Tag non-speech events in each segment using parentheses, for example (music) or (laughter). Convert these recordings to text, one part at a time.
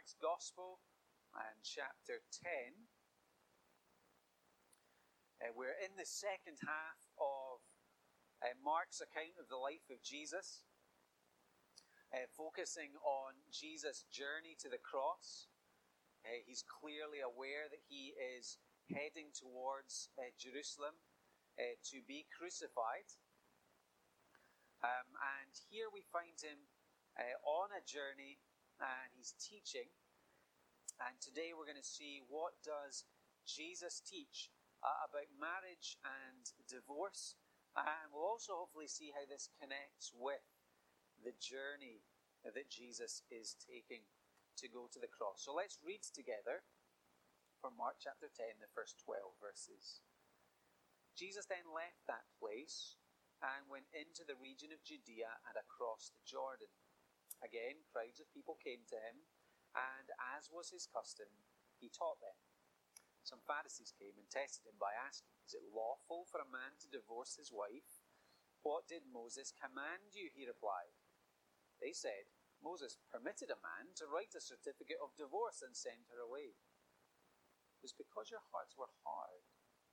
Mark's Gospel and chapter 10. Uh, we're in the second half of uh, Mark's account of the life of Jesus, uh, focusing on Jesus' journey to the cross. Uh, he's clearly aware that he is heading towards uh, Jerusalem uh, to be crucified. Um, and here we find him on a journey and he's teaching. And today we're going to see what does Jesus teach uh, about marriage and divorce. And we'll also hopefully see how this connects with the journey that Jesus is taking to go to the cross. So let's read together from Mark chapter 10, the first 12 verses. Jesus then left that place and went into the region of Judea and across the Jordan. Again, crowds of people came to him, and as was his custom, he taught them. Some Pharisees came and tested him by asking, Is it lawful for a man to divorce his wife? What did Moses command you? He replied. They said, Moses permitted a man to write a certificate of divorce and send her away. It was because your hearts were hard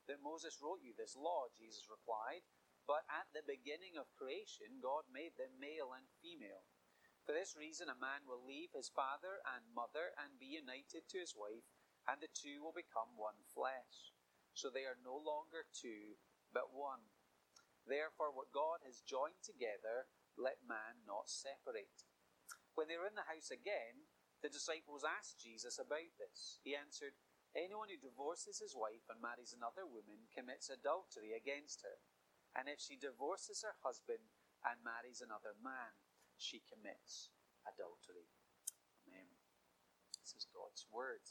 that Moses wrote you this law, Jesus replied. But at the beginning of creation, God made them male and female. For this reason, a man will leave his father and mother and be united to his wife, and the two will become one flesh. So they are no longer two, but one. Therefore, what God has joined together, let man not separate. When they were in the house again, the disciples asked Jesus about this. He answered, Anyone who divorces his wife and marries another woman commits adultery against her. And if she divorces her husband and marries another man, she commits adultery. Amen. This is God's word.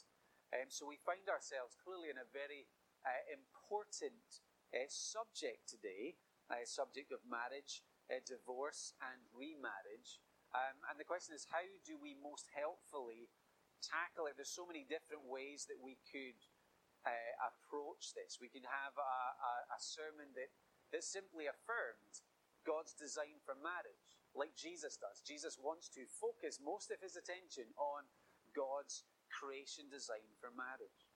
Um, so we find ourselves clearly in a very uh, important uh, subject today, a uh, subject of marriage, uh, divorce, and remarriage. Um, and the question is, how do we most helpfully tackle it? There's so many different ways that we could uh, approach this. We could have a, a, a sermon that, that simply affirmed God's design for marriage like Jesus does. Jesus wants to focus most of his attention on God's creation design for marriage.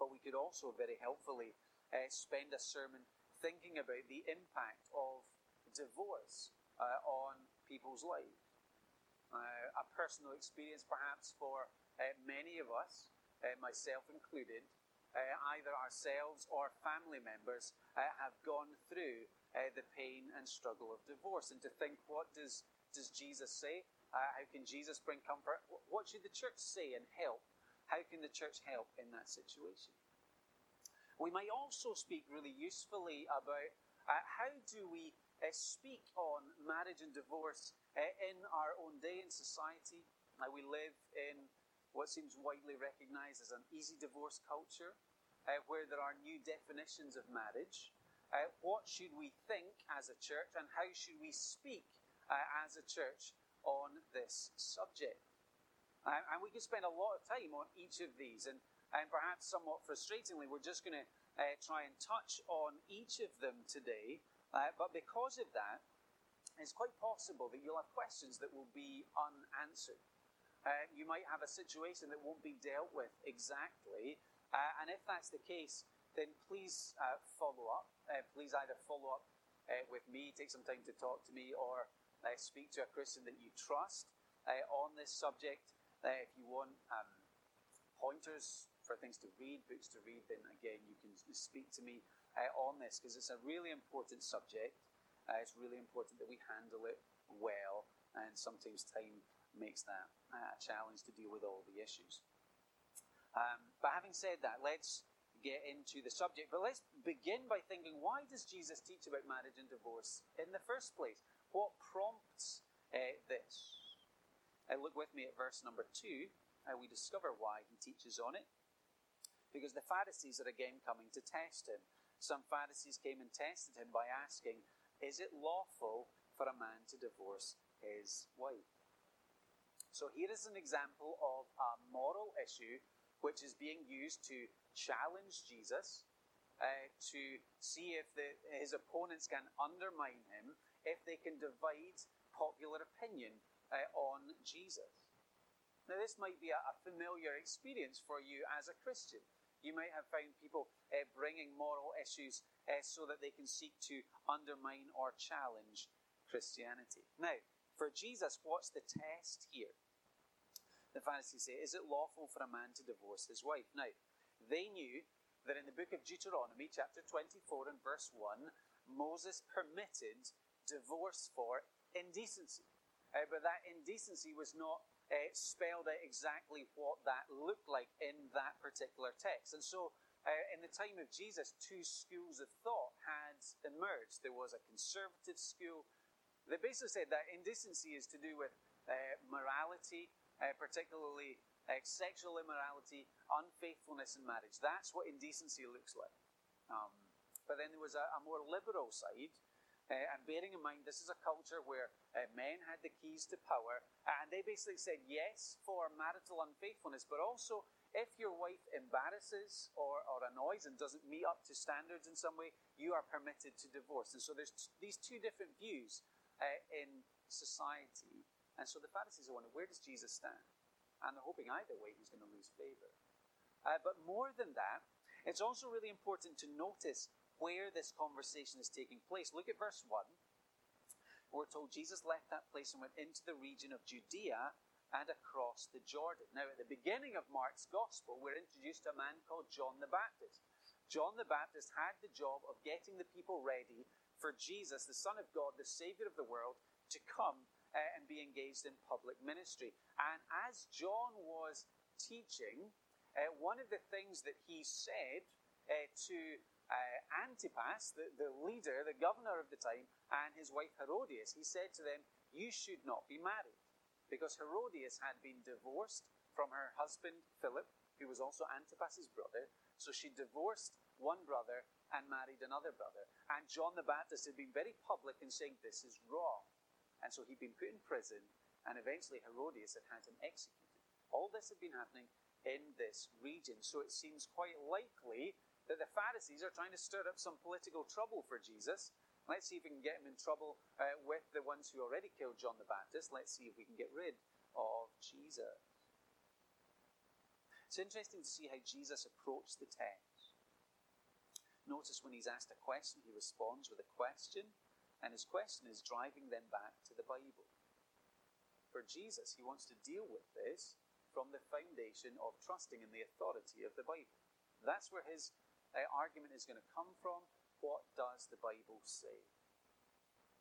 But we could also very helpfully uh, spend a sermon thinking about the impact of divorce uh, on people's lives. Uh, a personal experience, perhaps, for uh, many of us, uh, myself included, uh, either ourselves or family members have gone through uh, the pain and struggle of divorce and to think what does, does Jesus say? Uh, how can Jesus bring comfort? What should the church say and help? How can the church help in that situation? We might also speak really usefully about uh, how do we uh, speak on marriage and divorce uh, in our own day in society. we live in what seems widely recognized as an easy divorce culture, uh, where there are new definitions of marriage. Uh, what should we think as a church and how should we speak uh, as a church on this subject? Uh, and we could spend a lot of time on each of these, and, and perhaps somewhat frustratingly, we're just going to uh, try and touch on each of them today. Uh, but because of that, it's quite possible that you'll have questions that will be unanswered. Uh, you might have a situation that won't be dealt with exactly, and if that's the case, then please uh, follow up. Uh, please either follow up uh, with me, take some time to talk to me, or uh, speak to a Christian that you trust uh, on this subject. Uh, if you want um, pointers for things to read, books to read, then again, you can speak to me on this because it's a really important subject. it's really important that we handle it well, and sometimes time makes that a challenge to deal with all the issues. Um, but having said that, let's get into the subject. But let's begin by thinking why does Jesus teach about marriage and divorce in the first place? What prompts uh, this? Uh, look with me at verse number two. Uh, we discover why he teaches on it. Because the Pharisees are again coming to test him. Some Pharisees came and tested him by asking, Is it lawful for a man to divorce his wife? So here is an example of a moral issue which is being used to challenge Jesus, uh, to see if the, his opponents can undermine him, if they can divide popular opinion uh, on Jesus. Now, this might be a, a familiar experience for you as a Christian. You might have found people uh, bringing moral issues uh, so that they can seek to undermine or challenge Christianity. Now, for Jesus, what's the test here? The Pharisees say, Is it lawful for a man to divorce his wife? Now, they knew that in the book of Deuteronomy, chapter 24 and verse 1, Moses permitted divorce for indecency. Uh, but that indecency was not uh, spelled out exactly what that looked like in that particular text. And so, uh, in the time of Jesus, two schools of thought had emerged. There was a conservative school that basically said that indecency is to do with uh, morality, uh, particularly uh, sexual immorality, unfaithfulness in marriage. That's what indecency looks like. Um, but then there was a, a more liberal side uh, and bearing in mind, this is a culture where uh, men had the keys to power, and they basically said yes for marital unfaithfulness, but also if your wife embarrasses or, or annoys and doesn't meet up to standards in some way, you are permitted to divorce. And so there's t- these two different views uh, in society. And so the Pharisees are wondering, where does Jesus stand? And they're hoping either way he's going to lose favor. Uh, but more than that, it's also really important to notice where this conversation is taking place. Look at verse 1. We're told Jesus left that place and went into the region of Judea and across the Jordan. Now, at the beginning of Mark's gospel, we're introduced to a man called John the Baptist. John the Baptist had the job of getting the people ready for Jesus, the Son of God, the Savior of the world, to come uh, and be engaged in public ministry. And as John was teaching, uh, one of the things that he said uh, to uh, Antipas, the, the leader, the governor of the time, and his wife Herodias, he said to them, You should not be married. Because Herodias had been divorced from her husband Philip, who was also Antipas's brother. So she divorced one brother and married another brother. And John the Baptist had been very public in saying this is wrong. And so he'd been put in prison, and eventually Herodias had had him executed. All this had been happening in this region. So it seems quite likely that the Pharisees are trying to stir up some political trouble for Jesus. Let's see if we can get him in trouble uh, with the ones who already killed John the Baptist. Let's see if we can get rid of Jesus. It's interesting to see how Jesus approached the text. Notice when he's asked a question, he responds with a question, and his question is driving them back to the Bible. For Jesus, he wants to deal with this from the foundation of trusting in the authority of the Bible. That's where his uh, argument is going to come from what does the Bible say?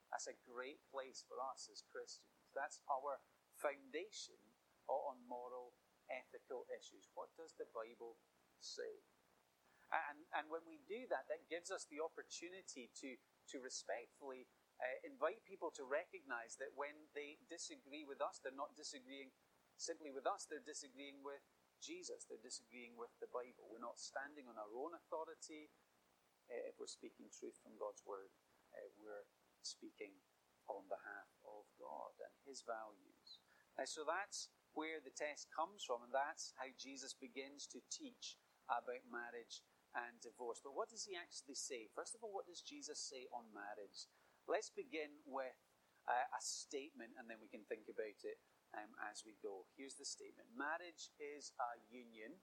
That's a great place for us as Christians. That's our foundation on moral, ethical issues. What does the Bible say? And, and when we do that, that gives us the opportunity to, to respectfully uh, invite people to recognize that when they disagree with us, they're not disagreeing simply with us, they're disagreeing with Jesus. They're disagreeing with the Bible. We're not standing on our own authority. Uh, if we're speaking truth from God's word, uh, we're speaking on behalf of God and his values. Uh, so that's where the test comes from, and that's how Jesus begins to teach about marriage and divorce. But what does he actually say? First of all, what does Jesus say on marriage? Let's begin with uh, a statement, and then we can think about it um, as we go. Here's the statement Marriage is a union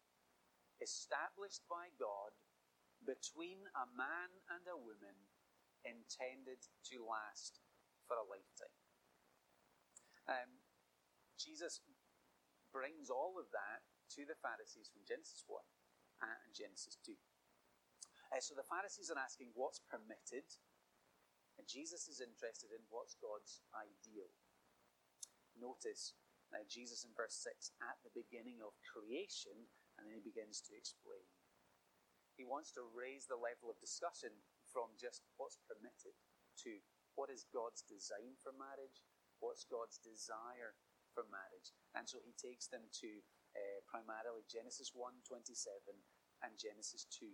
established by God between a man and a woman intended to last for a lifetime. Um, Jesus brings all of that to the Pharisees from Genesis 1 and Genesis 2. Uh, so the Pharisees are asking what's permitted, and Jesus is interested in what's God's ideal. Notice now, Jesus in verse 6 at the beginning of creation, and then he begins to explain. He wants to raise the level of discussion from just what's permitted to what is God's design for marriage, what's God's desire for marriage. And so he takes them to uh, primarily Genesis 1 27 and Genesis 2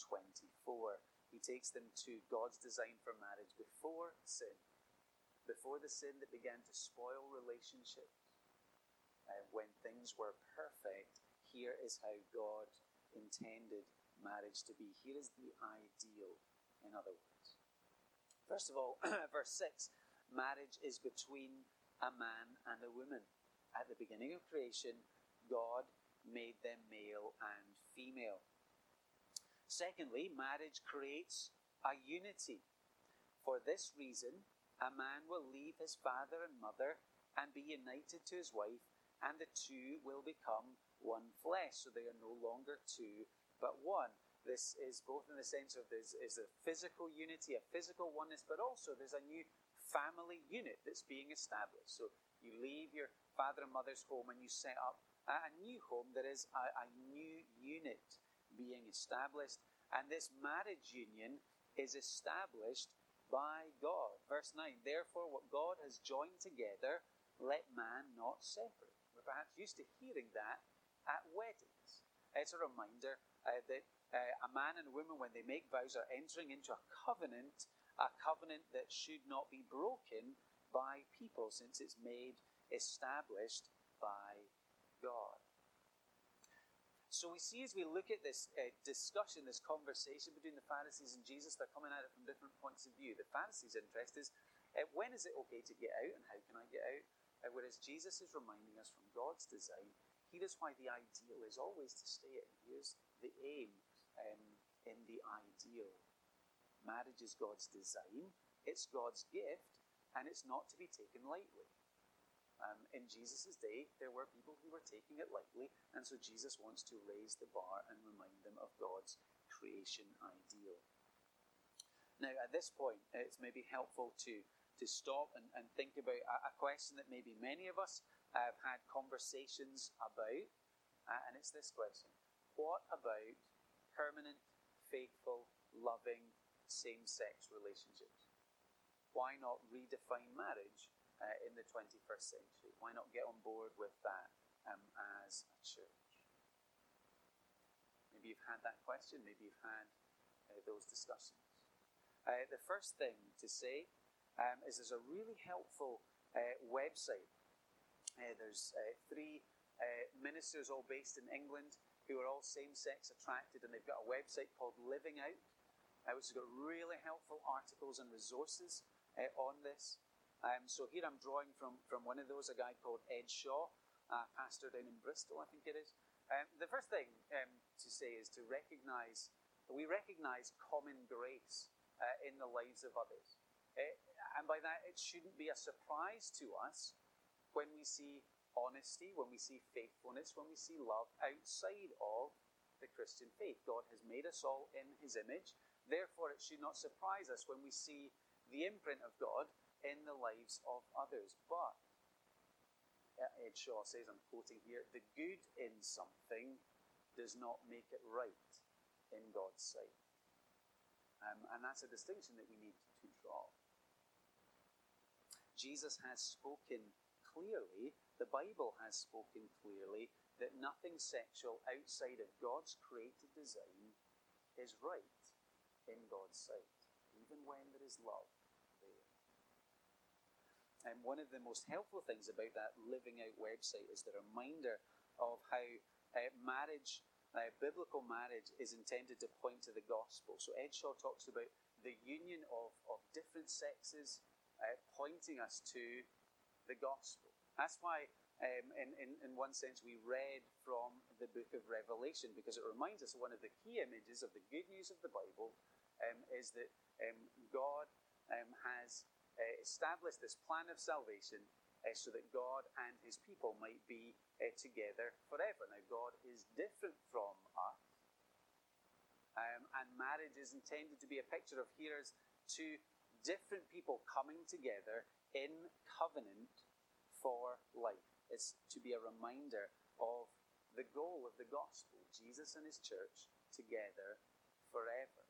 24. He takes them to God's design for marriage before sin, before the sin that began to spoil relationships uh, when things were perfect, here is how God intended marriage to be. Here is the ideal, in other words. First of all, (clears throat) verse 6 marriage is between a man and a woman. at the beginning of creation, God made them male and female. Secondly, marriage creates a unity. For this reason, a man will leave his father and mother and be united to his wife, and the two will become one flesh. So they are no longer two, but one. This is both in the sense of there's is a physical unity, a physical oneness, but also there's a new family unit that's being established. So you leave your father and mother's home and you set up a new home. There is a, a new unit being established, and this marriage union is established by God. Verse 9 Therefore, what God has joined together, let man not separate. We're perhaps used to hearing that at weddings. It's a reminder uh, that uh, a man and a woman, when they make vows, are entering into a covenant, a covenant that should not be broken by people, since it's made established by God. So we see as we look at this uh, discussion, this conversation between the Pharisees and Jesus, they're coming at it from different points of view. The Pharisees' interest is uh, when is it okay to get out and how can I get out? Uh, whereas Jesus is reminding us from God's design, here is why the ideal is always to stay at. Here's the aim um, in the ideal. Marriage is God's design, it's God's gift, and it's not to be taken lightly. Um, in Jesus' day, there were people who were taking it lightly, and so Jesus wants to raise the bar and remind them of God's creation ideal. Now, at this point, it's maybe helpful to, to stop and, and think about a, a question that maybe many of us have had conversations about, uh, and it's this question What about permanent, faithful, loving, same sex relationships? Why not redefine marriage uh, in the 21st century? Why not get on board with that um, as a church? Maybe you've had that question, maybe you've had uh, those discussions. Uh, the first thing to say um, is there's a really helpful uh, website. Uh, there's uh, three ministers, all based in England, who are all same sex attracted, and they've got a website called Living Out, which has got really helpful articles and resources on this. Um, so here I'm drawing from, from one of those, a guy called Ed Shaw, a pastor down in Bristol, I think it is. Um, the first thing um, to say is to recognize, we recognize common grace uh, in the lives of others. Uh, and by that, it shouldn't be a surprise to us when we see honesty, when we see faithfulness, when we see love outside of the Christian faith. God has made us all in his image. Therefore, it should not surprise us when we see the imprint of God in the lives of others. But, uh, Ed Shaw says, I'm quoting here, the good in something does not make it right in God's sight. Um, and that's a distinction that we need to draw. Jesus has spoken clearly the Bible has spoken clearly that nothing sexual outside of God's created design is right in God's sight, even when there is love. And one of the most helpful things about that Living Out website is the reminder of how uh, marriage, uh, biblical marriage, is intended to point to the gospel. So Ed Shaw talks about the union of, of different sexes uh, pointing us to the gospel. That's why, um, in, in, in one sense, we read from the book of Revelation because it reminds us one of the key images of the good news of the Bible um, is that um, God um, has established this plan of salvation uh, so that God and his people might be uh, together forever. Now, God is different from us. Um, and marriage is intended to be a picture of here's two different people coming together in covenant for life. It's to be a reminder of the goal of the gospel Jesus and his church together forever.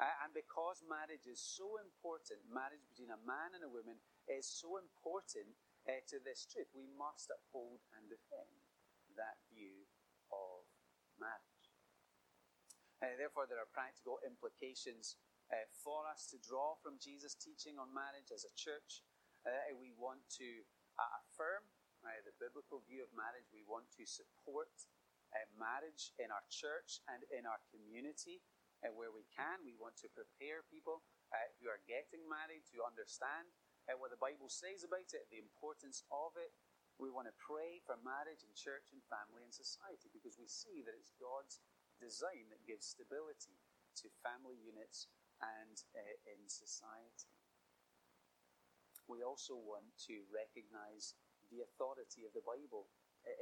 And because marriage is so important, marriage between a man and a woman is so important uh, to this truth, we must uphold and defend that view of marriage. Uh, therefore, there are practical implications uh, for us to draw from Jesus' teaching on marriage as a church. Uh, we want to uh, affirm uh, the biblical view of marriage. We want to support marriage in our church and in our community uh, where we can. We want to prepare people uh, who are getting married to understand uh, what the Bible says about it, the importance of it. We want to pray for marriage and church and family and society because we see that it's God's design that gives stability to family units and uh, in society. We also want to recognize the authority of the Bible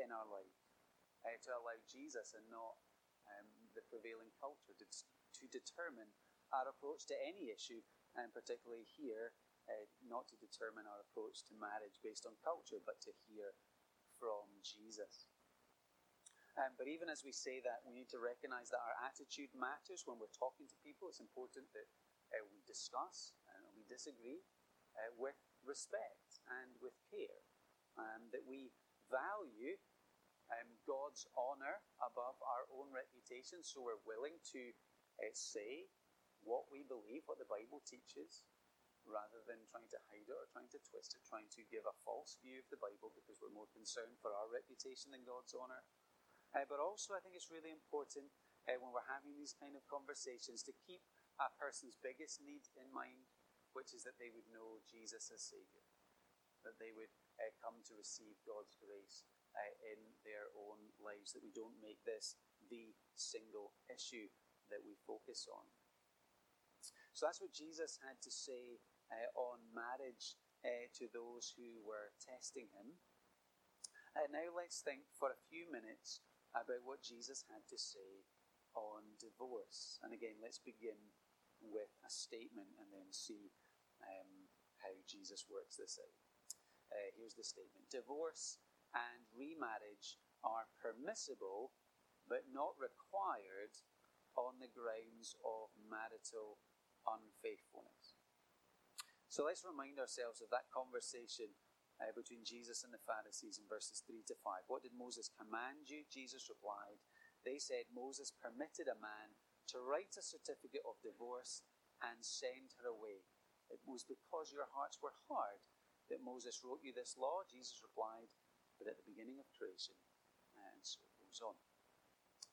in our life, uh, to allow Jesus and not the prevailing culture to, determine our approach to any issue, and particularly here, uh, not to determine our approach to marriage based on culture, but to hear from Jesus. Um, but even as we say that, we need to recognize that our attitude matters when we're talking to people. It's important that uh, we discuss and we disagree uh, with respect and with care, um, that we value um, God's honour above our own reputation, so we're willing to uh, say what we believe, what the Bible teaches, rather than trying to hide it or trying to twist it, trying to give a false view of the Bible because we're more concerned for our reputation than God's honour. Uh, but also, I think it's really important uh, when we're having these kind of conversations to keep a person's biggest need in mind, which is that they would know Jesus as Saviour, that they would uh, come to receive God's grace uh, in their own lives, that we don't make this the single issue that we focus on. So that's what Jesus had to say uh, on marriage uh, to those who were testing him. Uh, now let's think for a few minutes about what Jesus had to say on divorce. And again, let's begin with a statement and then see um, how Jesus works this out. Uh, here's the statement Divorce and remarriage are permissible but not required on the grounds of marital unfaithfulness. So let's remind ourselves of that conversation uh, between Jesus and the Pharisees in verses 3 to 5. What did Moses command you? Jesus replied, They said Moses permitted a man to write a certificate of divorce and send her away. It was because your hearts were hard that Moses wrote you this law. Jesus replied, but at the beginning of creation, and so it goes on.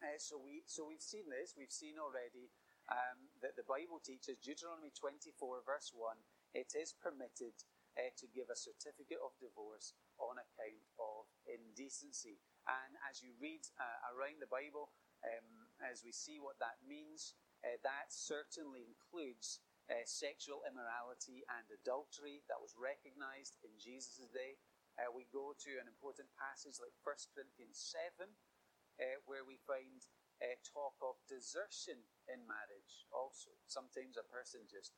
Uh, so we so we've seen this. We've seen already um, that the Bible teaches Deuteronomy 24 verse 1. It is permitted uh, to give a certificate of divorce on account of indecency. And as you read uh, around the Bible, um, as we see what that means, uh, that certainly includes uh, sexual immorality and adultery that was recognized in Jesus' day. Uh, we go to an important passage like 1 Corinthians 7, uh, where we find uh, talk of desertion in marriage also. Sometimes a person just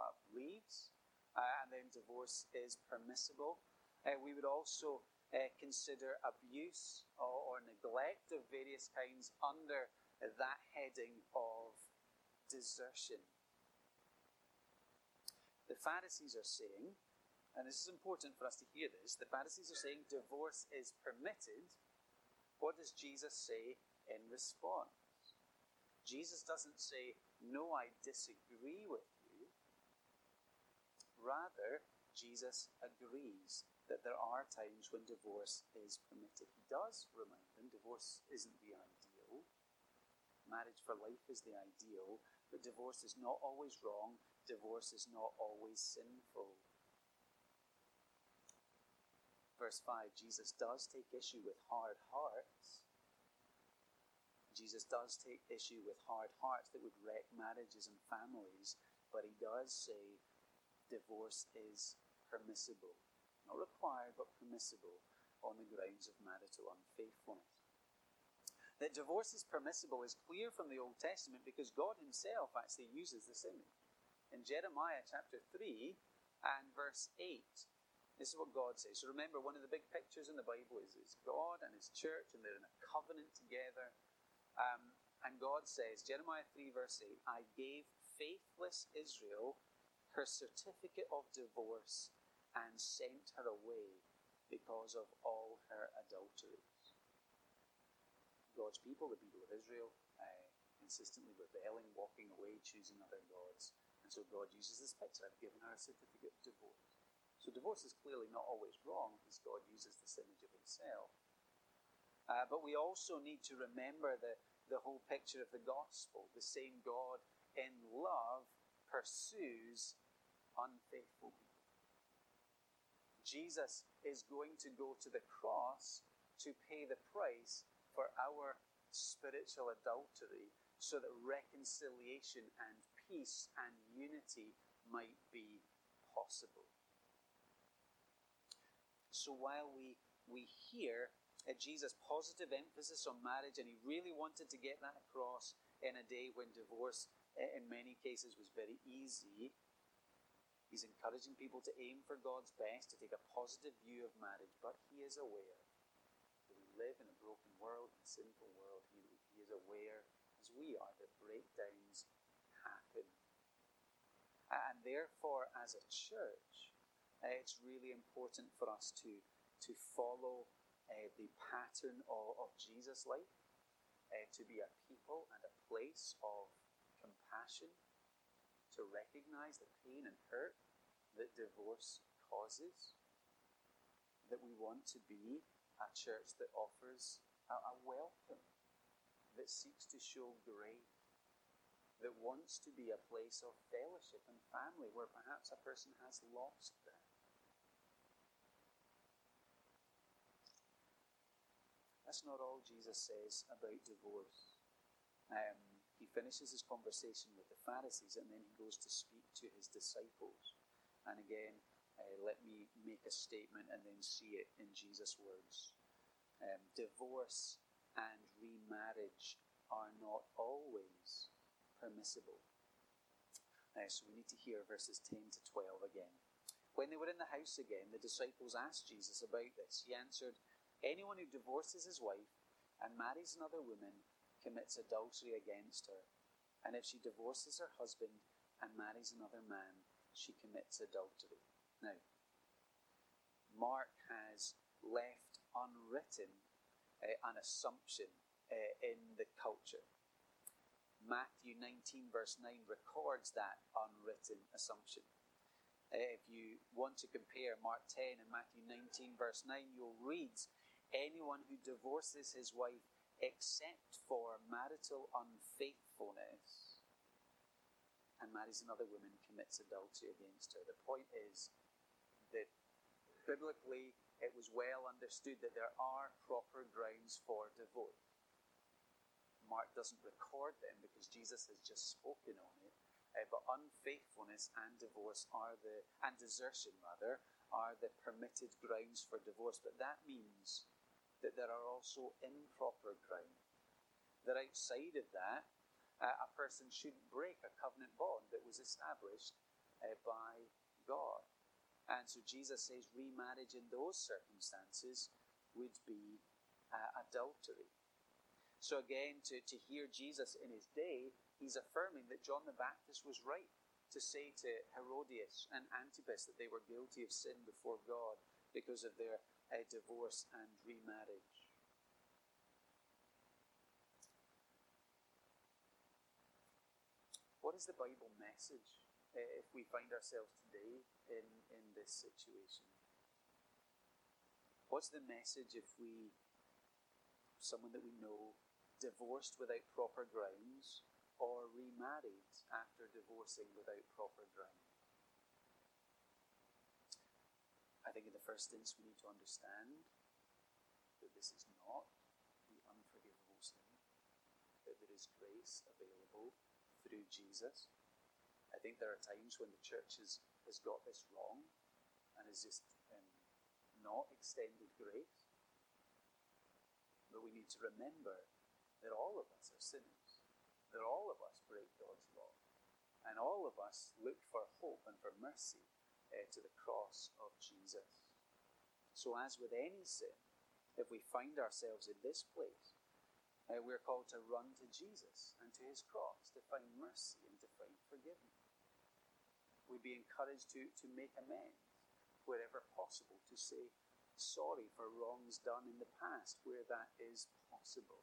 uh, leaves, uh, and then divorce is permissible. Uh, we would also consider abuse or, or neglect of various kinds under that heading of desertion. The Pharisees are saying and this is important for us to hear this, the Pharisees are saying divorce is permitted. What does Jesus say in response? Jesus doesn't say, No, I disagree with you. Rather, Jesus agrees that there are times when divorce is permitted. He does remind them divorce isn't the ideal. Marriage for life is the ideal, but divorce is not always wrong. Divorce is not always sinful verse 5, Jesus does take issue with hard hearts. Jesus does take issue with hard hearts that would wreck marriages and families, but he does say divorce is permissible. Not required, but permissible on the grounds of marital unfaithfulness. That divorce is permissible is clear from the Old Testament because God Himself actually uses this image. In Jeremiah chapter 3 and verse 8, this is what God says. So remember, one of the big pictures in the Bible is, is God and His church, and they're in a covenant together. Um, and God says, Jeremiah 3, verse 8, I gave faithless Israel her certificate of divorce and sent her away because of all her adulteries. God's people, the people of Israel, uh, consistently rebelling, walking away, choosing other gods. And so God uses this picture. I've given her a certificate of divorce. So divorce is clearly not always wrong because God uses this image of himself. Uh, but we also need to remember the, the whole picture of the gospel. The same God in love pursues unfaithful people. Jesus is going to go to the cross to pay the price for our spiritual adultery so that reconciliation and peace and unity might be possible. So while we, we hear Jesus' positive emphasis on marriage, and he really wanted to get that across in a day when divorce, in many cases, was very easy, he's encouraging people to aim for God's best, to take a positive view of marriage, but he is aware that we live in a broken world, a sinful world. He, he is aware, as we are, that breakdowns happen. And therefore, as a church, uh, it's really important for us to, to follow uh, the pattern of, of Jesus' life, uh, to be a people and a place of compassion, to recognize the pain and hurt that divorce causes, that we want to be a church that offers a, a welcome, that seeks to show grace that wants to be a place of fellowship and family where perhaps a person has lost that. That's not all Jesus says about divorce. Um, he finishes his conversation with the Pharisees and then he goes to speak to his disciples. And again, uh, let me make a statement and then see it in Jesus' words. Um, divorce and remarriage are not always permissible. Uh, so we need to hear verses 10 to 12 again. When they were in the house again, the disciples asked Jesus about this. He answered, Anyone who divorces his wife and marries another woman commits adultery against her. And if she divorces her husband and marries another man, she commits adultery. Now, Mark has left unwritten uh, an assumption uh, in the culture. Matthew 19, verse 9, records that unwritten assumption. Uh, if you want to compare Mark 10 and Matthew 19, verse 9, you'll read anyone who divorces his wife except for marital unfaithfulness and marries another woman commits adultery against her. The point is that biblically it was well understood that there are proper grounds for divorce. Mark doesn't record them because Jesus has just spoken on it. Uh, but unfaithfulness and divorce are the, and desertion rather, are the permitted grounds for divorce. But that means that there are also improper grounds. That outside of that, uh, a person shouldn't break a covenant bond that was established uh, by God. And so Jesus says remarriage in those circumstances would be uh, adultery. So again, to, to hear Jesus in his day, he's affirming that John the Baptist was right to say to Herodias and Antipas that they were guilty of sin before God because of their uh, divorce and remarriage. What is the Bible message uh, if we find ourselves today in, in this situation? What's the message if we, someone that we know, divorced without proper grounds, or remarried after divorcing without proper grounds. I think in the first instance we need to understand that this is not the unforgivable sin, that there is grace available through Jesus. I think there are times when the church has, has got this wrong and has just um, not extended grace. But we need to remember that all of us are sinners, that all of us break God's law, and all of us look for hope and for mercy uh, to the cross of Jesus. So, as with any sin, if we find ourselves in this place, uh, we're called to run to Jesus and to his cross to find mercy and to find forgiveness. We'd be encouraged to, to make amends wherever possible, to say sorry for wrongs done in the past where that is possible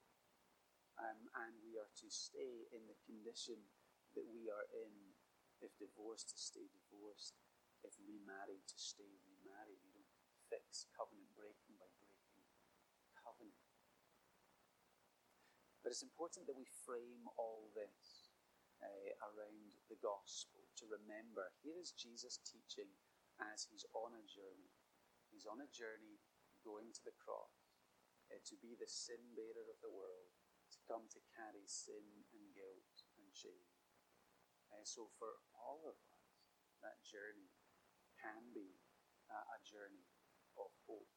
um, and we are to stay in the condition that we are in. If divorced, to stay divorced. If remarried, to stay remarried. You don't fix covenant breaking by breaking covenant. But it's important that we frame all this uh, around the gospel to remember here is Jesus teaching as he's on a journey. He's on a journey going to the cross uh, to be the sin bearer of the world, to come to carry sin and guilt and shame. Uh, so, for all of us, that journey can be uh, a journey of hope.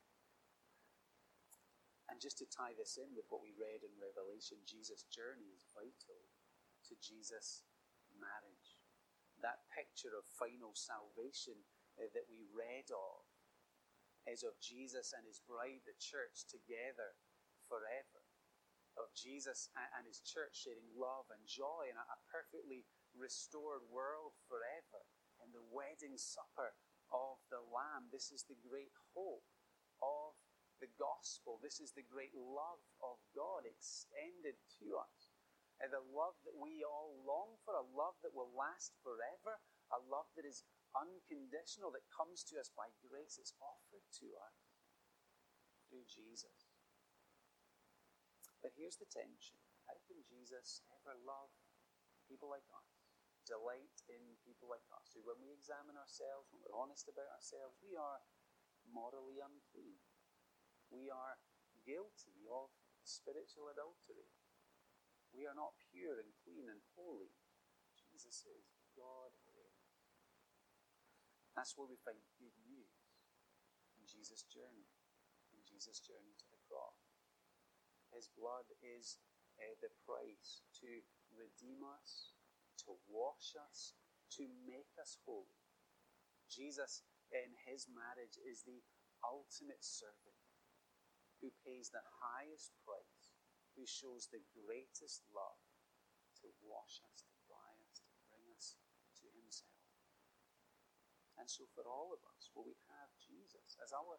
And just to tie this in with what we read in Revelation, Jesus' journey is vital to Jesus' marriage. That picture of final salvation uh, that we read of is of Jesus and his bride, the church, together forever. Of Jesus and his church sharing love and joy in a perfectly restored world forever. In the wedding supper of the Lamb. This is the great hope of the gospel. This is the great love of God extended to us. And the love that we all long for, a love that will last forever, a love that is unconditional, that comes to us by grace, it's offered to us through Jesus. But here's the tension how can Jesus ever love people like us? Delight in people like us, who, when we examine ourselves, when we're honest about ourselves, we are morally unclean we are guilty of spiritual adultery. We are not pure and clean and holy. Jesus is. God. That's where we find good news in Jesus' journey, in Jesus' journey to the cross. His blood is uh, the price to redeem us, to wash us, to make us holy. Jesus, in his marriage, is the ultimate servant who pays the highest price, who shows the greatest love to wash us, to buy us, to bring us to Himself. And so, for all of us, will we have Jesus as our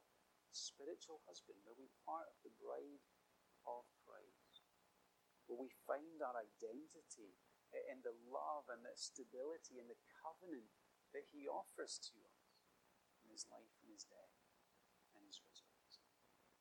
spiritual husband? Will we part of the bride of Christ? Will we find our identity in the love and the stability and the covenant that He offers to us in His life and His death?